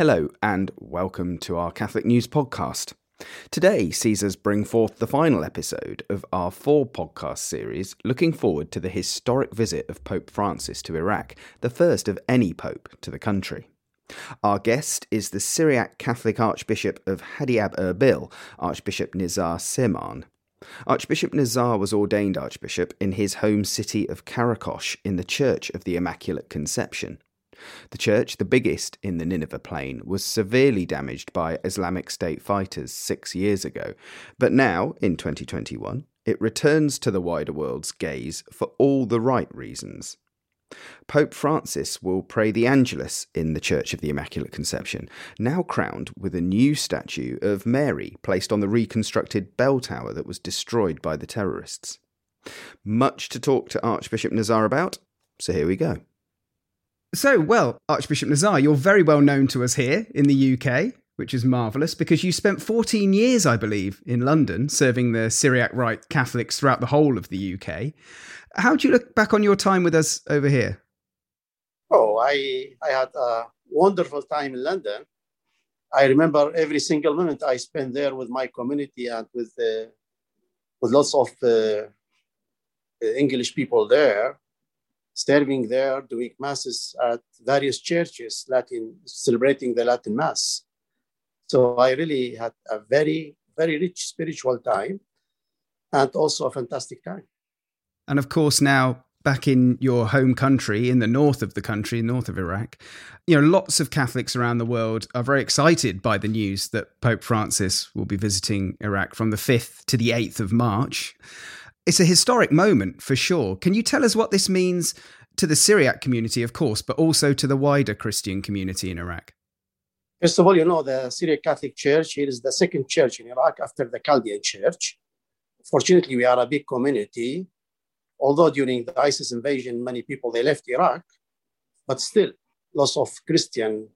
Hello, and welcome to our Catholic News Podcast. Today sees us bring forth the final episode of our four podcast series looking forward to the historic visit of Pope Francis to Iraq, the first of any pope to the country. Our guest is the Syriac Catholic Archbishop of Hadiab Erbil, Archbishop Nizar Semaan. Archbishop Nizar was ordained Archbishop in his home city of Qaraqosh in the Church of the Immaculate Conception. The church, the biggest in the Nineveh plain, was severely damaged by Islamic State fighters six years ago, but now, in 2021, it returns to the wider world's gaze for all the right reasons. Pope Francis will pray the Angelus in the Church of the Immaculate Conception, now crowned with a new statue of Mary placed on the reconstructed bell tower that was destroyed by the terrorists. Much to talk to Archbishop Nizar about, so here we go. So, well, Archbishop Nizar, you're very well known to us here in the UK, which is marvellous because you spent 14 years, I believe, in London serving the Syriac Rite Catholics throughout the whole of the UK. How do you look back on your time with us over here? Oh, I, I had a wonderful time in London. I remember every single minute I spent there with my community and with, uh, with lots of uh, English people there serving there, doing masses at various churches, Latin, celebrating the Latin Mass. So I really had a very, very rich spiritual time and also a fantastic time. And of course, now back in your home country, in the north of the country, north of Iraq, you know, lots of Catholics around the world are very excited by the news that Pope Francis will be visiting Iraq from the 5th to the 8th of March. It's a historic moment for sure. Can you tell us what this means to the Syriac community, of course, but also to the wider Christian community in Iraq? First of all, you know, the Syriac Catholic Church is the second church in Iraq after the Chaldean Church. Fortunately, we are a big community. Although during the ISIS invasion, many people they left Iraq, but still, lots of Christian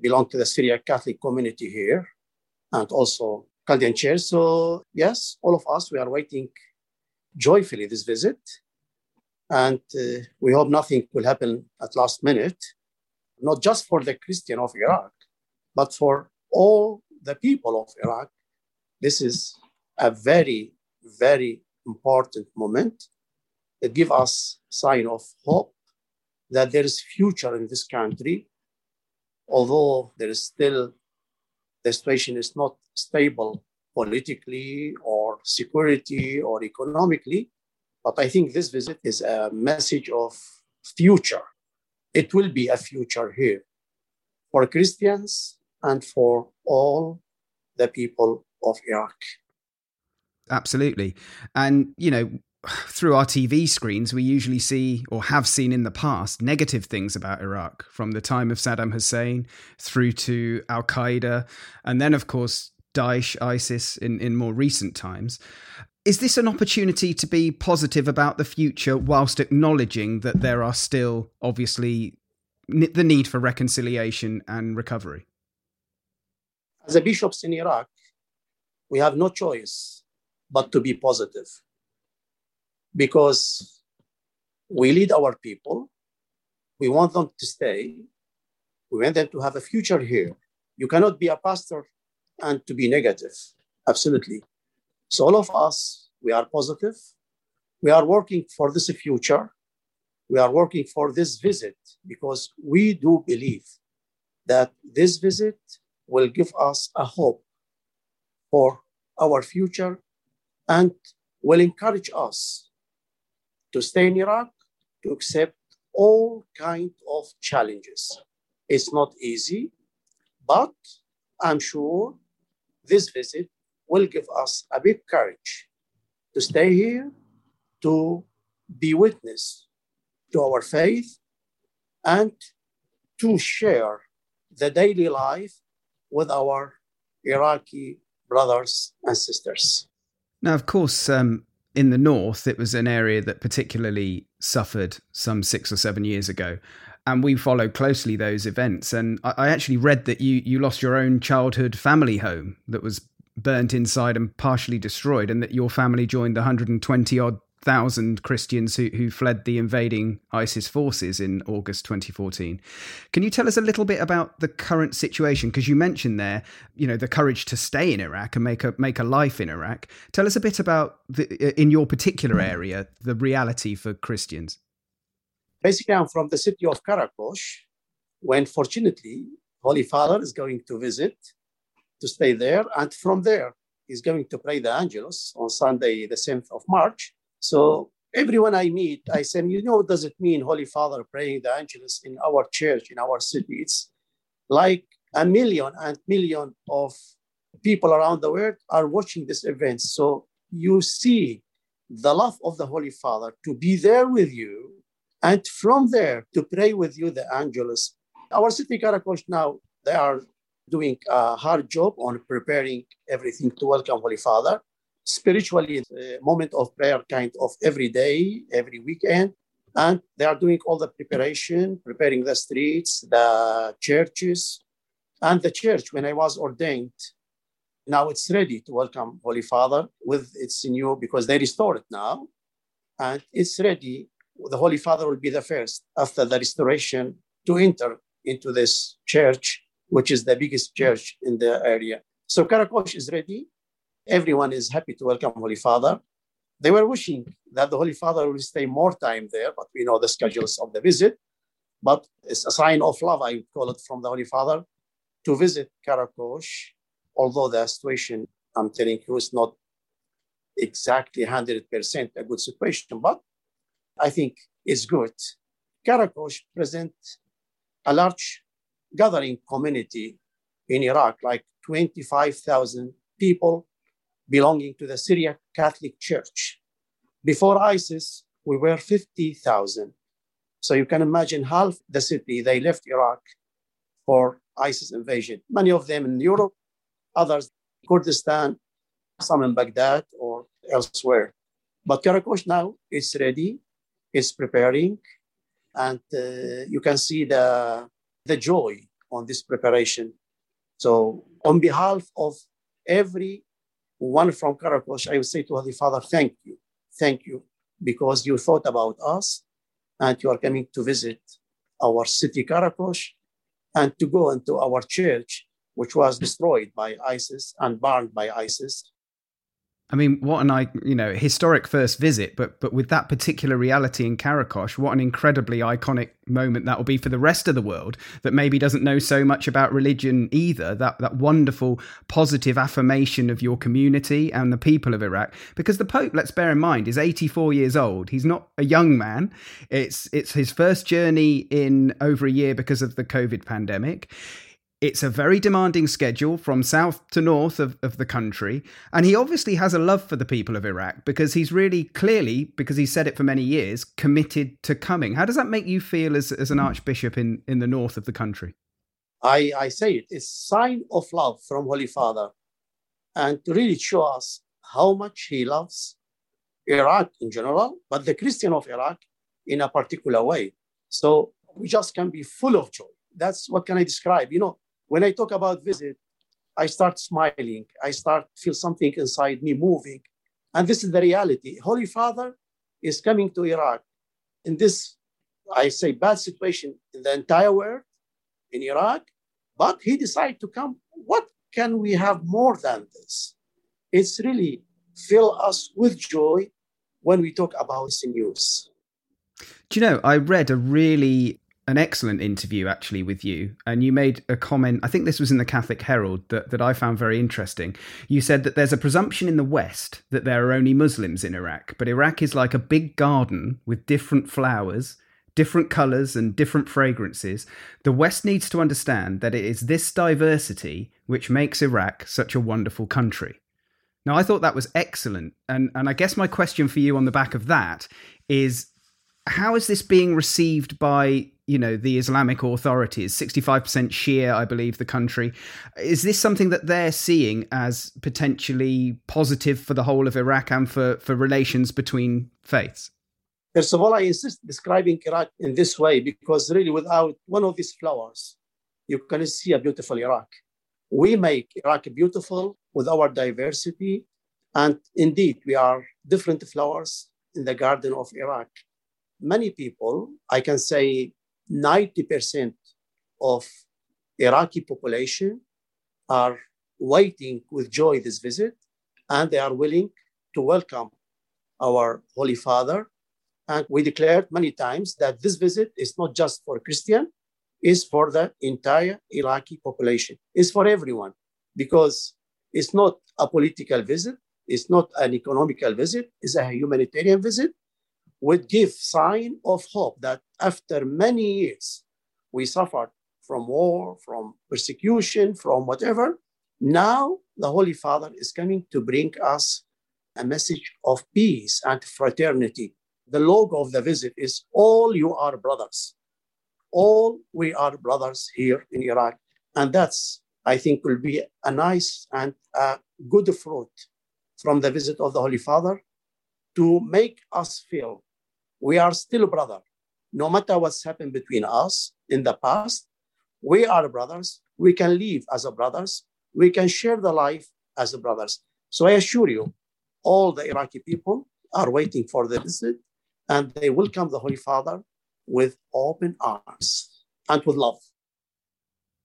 belong to the Syriac Catholic community here, and also Chaldean Church. So yes, all of us we are waiting joyfully this visit. And uh, we hope nothing will happen at last minute, not just for the Christian of Iraq, but for all the people of Iraq. This is a very, very important moment that give us sign of hope that there is future in this country, although there is still the situation is not stable politically or security or economically. But I think this visit is a message of future. It will be a future here for Christians and for all the people of Iraq. Absolutely. And, you know, through our TV screens, we usually see or have seen in the past negative things about Iraq from the time of Saddam Hussein through to Al Qaeda, and then, of course, Daesh, ISIS in, in more recent times. Is this an opportunity to be positive about the future whilst acknowledging that there are still, obviously, the need for reconciliation and recovery? As a bishops in Iraq, we have no choice but to be positive because we lead our people. We want them to stay. We want them to have a future here. You cannot be a pastor and to be negative. Absolutely. So all of us, we are positive. We are working for this future. We are working for this visit because we do believe that this visit will give us a hope for our future and will encourage us to stay in Iraq, to accept all kind of challenges. It's not easy, but I'm sure this visit will give us a big courage to stay here, to be witness to our faith, and to share the daily life with our Iraqi brothers and sisters. Now, of course, um, in the north, it was an area that particularly suffered some six or seven years ago. And we follow closely those events. And I, I actually read that you, you lost your own childhood family home that was burnt inside and partially destroyed, and that your family joined the 120 odd thousand Christians who, who fled the invading ISIS forces in August 2014. Can you tell us a little bit about the current situation? Because you mentioned there, you know, the courage to stay in Iraq and make a make a life in Iraq. Tell us a bit about the, in your particular area the reality for Christians. Basically, I'm from the city of Qaraqosh, when fortunately Holy Father is going to visit to stay there, and from there he's going to pray the Angelus on Sunday, the 7th of March. So everyone I meet, I say, you know, what does it mean Holy Father praying the Angelus in our church, in our city? It's like a million and million of people around the world are watching this event. So you see the love of the Holy Father to be there with you, and from there to pray with you the Angelus. Our city Qaraqosh now, they are doing a hard job on preparing everything to welcome Holy Father spiritually moment of prayer kind of every day, every weekend. And they are doing all the preparation, preparing the streets, the churches, and the church. When I was ordained, now it's ready to welcome Holy Father with its new, because they restore it now, and it's ready. The Holy Father will be the first after the restoration to enter into this church, which is the biggest church in the area. So Qaraqosh is ready everyone is happy to welcome Holy Father. They were wishing that the Holy Father will stay more time there, but we know the schedules of the visit. But it's a sign of love, I would call it, from the Holy Father to visit Qaraqosh, although the situation, I'm telling you, is not exactly 100% a good situation, but I think is good. Qaraqosh present a large gathering community in Iraq, like 25,000 people belonging to the Syriac Catholic Church. Before ISIS, we were 50,000. So you can imagine half the city, they left Iraq for ISIS invasion. Many of them in Europe, others Kurdistan, some in Baghdad or elsewhere. But Qaraqosh now is ready, is preparing, and uh, you can see the, the joy on this preparation. So on behalf of every one from Qaraqosh, I would say to Holy Father, thank you. Thank you because you thought about us and you are coming to visit our city, Qaraqosh, and to go into our church, which was destroyed by ISIS and burned by ISIS. I mean, what an I you know historic first visit, but but with that particular reality in Qaraqosh, what an incredibly iconic moment that will be for the rest of the world that maybe doesn't know so much about religion either. That that wonderful positive affirmation of your community and the people of Iraq, because the Pope, let's bear in mind, is 84 years old. He's not a young man. It's it's his first journey in over a year because of the COVID pandemic it's a very demanding schedule from south to north of, of the country. And he obviously has a love for the people of Iraq because he's really clearly, because he's said it for many years, committed to coming. How does that make you feel as, as an hmm. archbishop in, in the north of the country? I, I say it, it's sign of love from Holy Father. And to really show us how much he loves Iraq in general, but the Christian of Iraq in a particular way. So we just can be full of joy. That's what can I describe? You know, when I talk about visit, I start smiling. I start feel something inside me moving. And this is the reality. Holy Father is coming to Iraq in this, I say, bad situation in the entire world, in Iraq, but he decided to come. What can we have more than this? It's really fill us with joy when we talk about this news. Do you know, I read a really an excellent interview actually with you. And you made a comment i think this was in the catholic herald that, that i found very interesting. You said that there's a presumption in the west that there are only muslims in iraq but iraq is like a big garden with different flowers different colors and different fragrances. The west needs to understand that it is this diversity which makes iraq such a wonderful country. Now i thought that was excellent and and i guess my question for you on the back of that is how is this being received by you know the Islamic authorities? Sixty five percent Shia, I believe, the country. Is this something that they're seeing as potentially positive for the whole of Iraq and for for relations between faiths? First of all, I insist describing Iraq in this way because really, without one of these flowers, you can see a beautiful Iraq. We make Iraq beautiful with our diversity, and indeed, we are different flowers in the Garden of Iraq. Many people, I can say 90% of Iraqi population are waiting with joy this visit, and they are willing to welcome our Holy Father. And we declared many times that this visit is not just for Christian, is for the entire Iraqi population, is for everyone, because it's not a political visit, it's not an economical visit, it's a humanitarian visit, would give sign of hope that after many years we suffered from war, from persecution, from whatever, now the Holy Father is coming to bring us a message of peace and fraternity. The logo of the visit is all you are brothers. All we are brothers here in Iraq. And that's, I think, will be a nice and a good fruit from the visit of the Holy Father to make us feel we are still brother. No matter what's happened between us in the past, we are brothers. We can live as brothers. We can share the life as brothers. So I assure you, all the Iraqi people are waiting for the visit and they welcome the Holy Father with open arms and with love.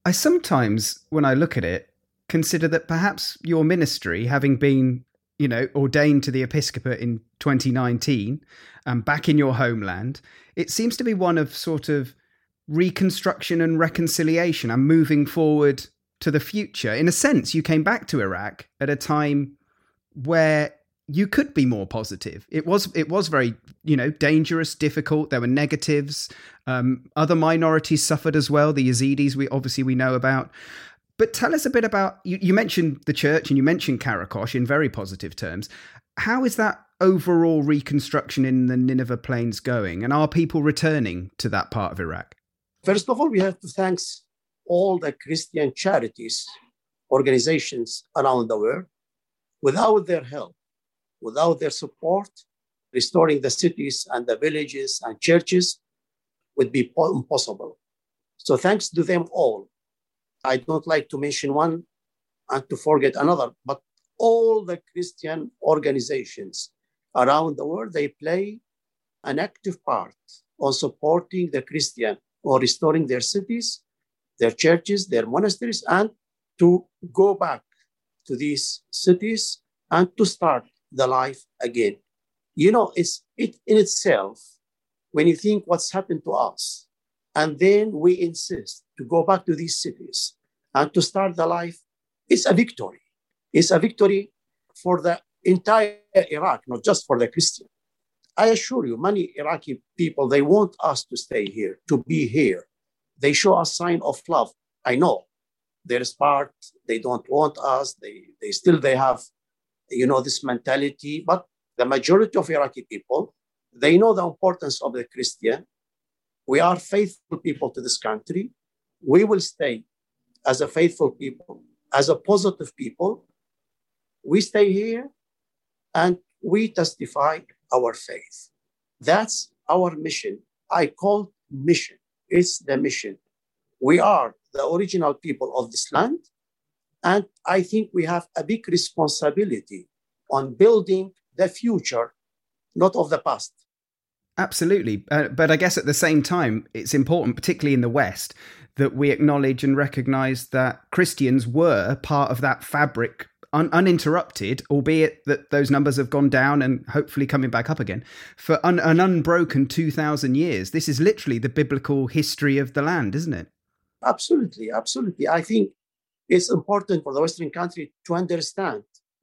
I sometimes, when I look at it, consider that perhaps your ministry, having been, you know, ordained to the episcopate in 2019 and back in your homeland, it seems to be one of sort of reconstruction and reconciliation and moving forward to the future. In a sense, you came back to Iraq at a time where you could be more positive. It was it was very you know dangerous, difficult. There were negatives. Um, other minorities suffered as well. The Yazidis, we obviously we know about. But tell us a bit about you, you mentioned the church and you mentioned Qaraqosh in very positive terms. How is that overall reconstruction in the Nineveh Plains going, and are people returning to that part of Iraq? First of all, we have to thank all the Christian charities, organizations around the world. Without their help, without their support, restoring the cities and the villages and churches would be impossible. So thanks to them all. I don't like to mention one and to forget another, but all the Christian organizations around the world, they play an active part on supporting the Christian or restoring their cities, their churches, their monasteries, and to go back to these cities and to start the life again. You know, it's it in itself, when you think what's happened to us, and then we insist to go back to these cities and to start the life, it's a victory. It's a victory for the entire Iraq, not just for the Christian. I assure you, many Iraqi people, they want us to stay here, to be here. They show a sign of love. I know there is part they don't want us. They, they still they have, you know, this mentality. But the majority of Iraqi people, they know the importance of the Christian. We are faithful people to this country. We will stay as a faithful people, as a positive people. We stay here and we testify our faith. That's our mission. I call mission. It's the mission. We are the original people of this land. And I think we have a big responsibility on building the future, not of the past. Absolutely. Uh, but I guess at the same time, it's important, particularly in the West, that we acknowledge and recognize that Christians were part of that fabric un- uninterrupted, albeit that those numbers have gone down and hopefully coming back up again, for un- an unbroken 2,000 years. This is literally the biblical history of the land, isn't it? Absolutely, absolutely. I think it's important for the Western country to understand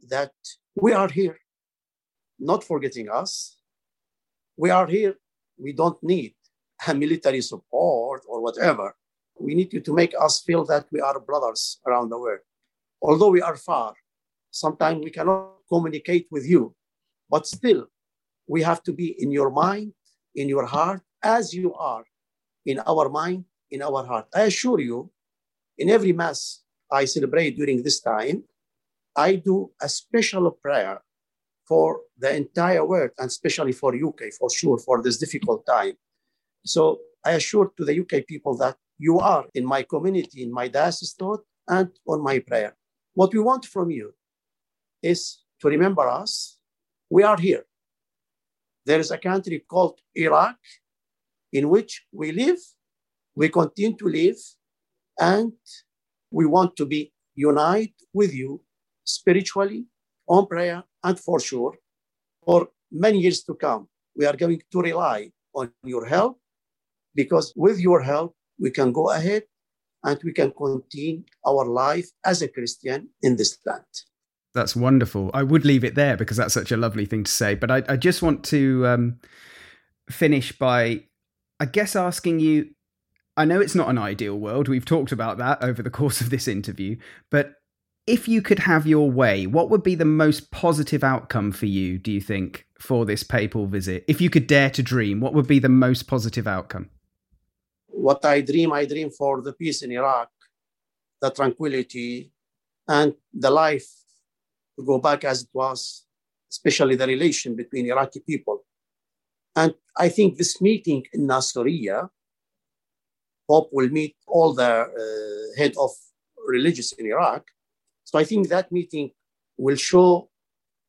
that we are here, not forgetting us. We are here. We don't need a military support or whatever. We need you to make us feel that we are brothers around the world. Although we are far, sometimes we cannot communicate with you, but still, we have to be in your mind, in your heart, as you are in our mind, in our heart. I assure you, in every Mass I celebrate during this time, I do a special prayer for the entire world and especially for UK for sure for this difficult time. So I assure to the UK people that you are in my community, in my diocese thought, and on my prayer. What we want from you is to remember us. We are here. there is a country called Iraq in which we live, we continue to live, and we want to be united with you spiritually, on prayer, and for sure, for many years to come. We are going to rely on your help because with your help, we can go ahead and we can continue our life as a Christian in this land. That's wonderful. I would leave it there because that's such a lovely thing to say. But I, I just want to um, finish by, I guess, asking you. I know it's not an ideal world. We've talked about that over the course of this interview. But if you could have your way, what would be the most positive outcome for you, do you think, for this papal visit? If you could dare to dream, what would be the most positive outcome? What I dream, I dream for the peace in Iraq, the tranquility, and the life to go back as it was, especially the relation between Iraqi people. And I think this meeting in Nasiriyah, Pope will meet all the uh, head of religious in Iraq. So I think that meeting will show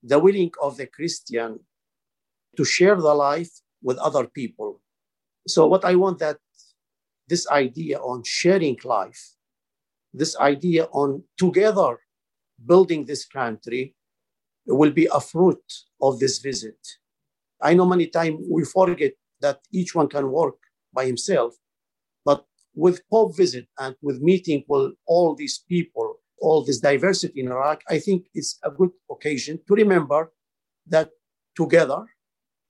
the willing of the Christian to share the life with other people. So what I want that this idea on sharing life, this idea on together building this country will be a fruit of this visit. I know many times we forget that each one can work by himself, but with Pope visit and with meeting with all these people, all this diversity in Iraq, I think it's a good occasion to remember that together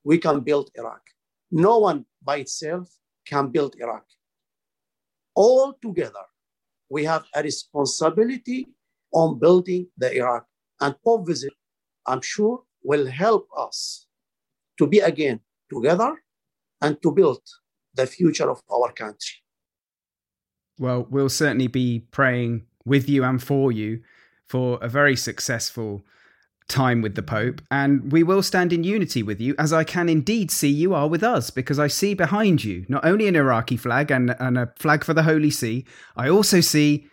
we can build Iraq. No one by itself can build Iraq. All together, we have a responsibility on building the Iraq. And Pope visit, I'm sure, will help us to be again together and to build the future of our country. Well, we'll certainly be praying with you and for you for a very successful time with the Pope, and we will stand in unity with you, as I can indeed see you are with us, because I see behind you not only an Iraqi flag and, and a flag for the Holy See, I also see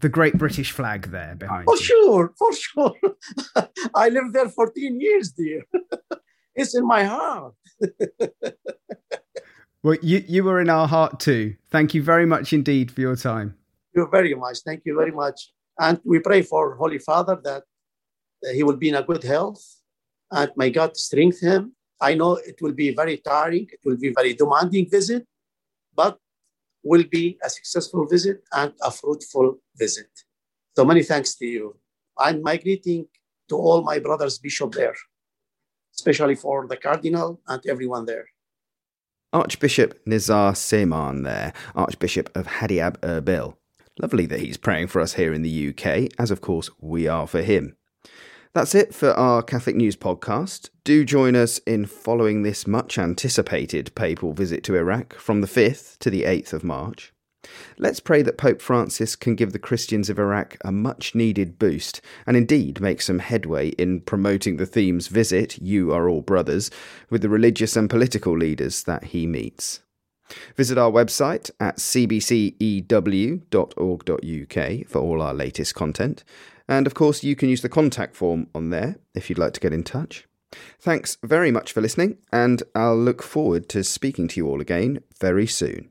the great British flag there behind For you. sure, for sure. I lived there 14 years, dear. it's in my heart. well, you, you were in our heart too. Thank you very much indeed for your time. Thank you very much. Thank you very much. And we pray for Holy Father that he will be in a good health and may God strengthen him. I know it will be very tiring, it will be very demanding visit, but will be a successful visit and a fruitful visit. So many thanks to you. And my greeting to all my brothers bishop there, especially for the cardinal and everyone there. Archbishop Nizar Semaan there, Archbishop of Hadiab Erbil. Lovely that he's praying for us here in the UK, as of course we are for him. That's it for our Catholic News podcast. Do join us in following this much anticipated papal visit to Iraq from the 5th to the 8th of March. Let's pray that Pope Francis can give the Christians of Iraq a much needed boost and indeed make some headway in promoting the theme's visit, You Are All Brothers, with the religious and political leaders that he meets. Visit our website at cbcew.org.uk for all our latest content. And of course, you can use the contact form on there if you'd like to get in touch. Thanks very much for listening, and I'll look forward to speaking to you all again very soon.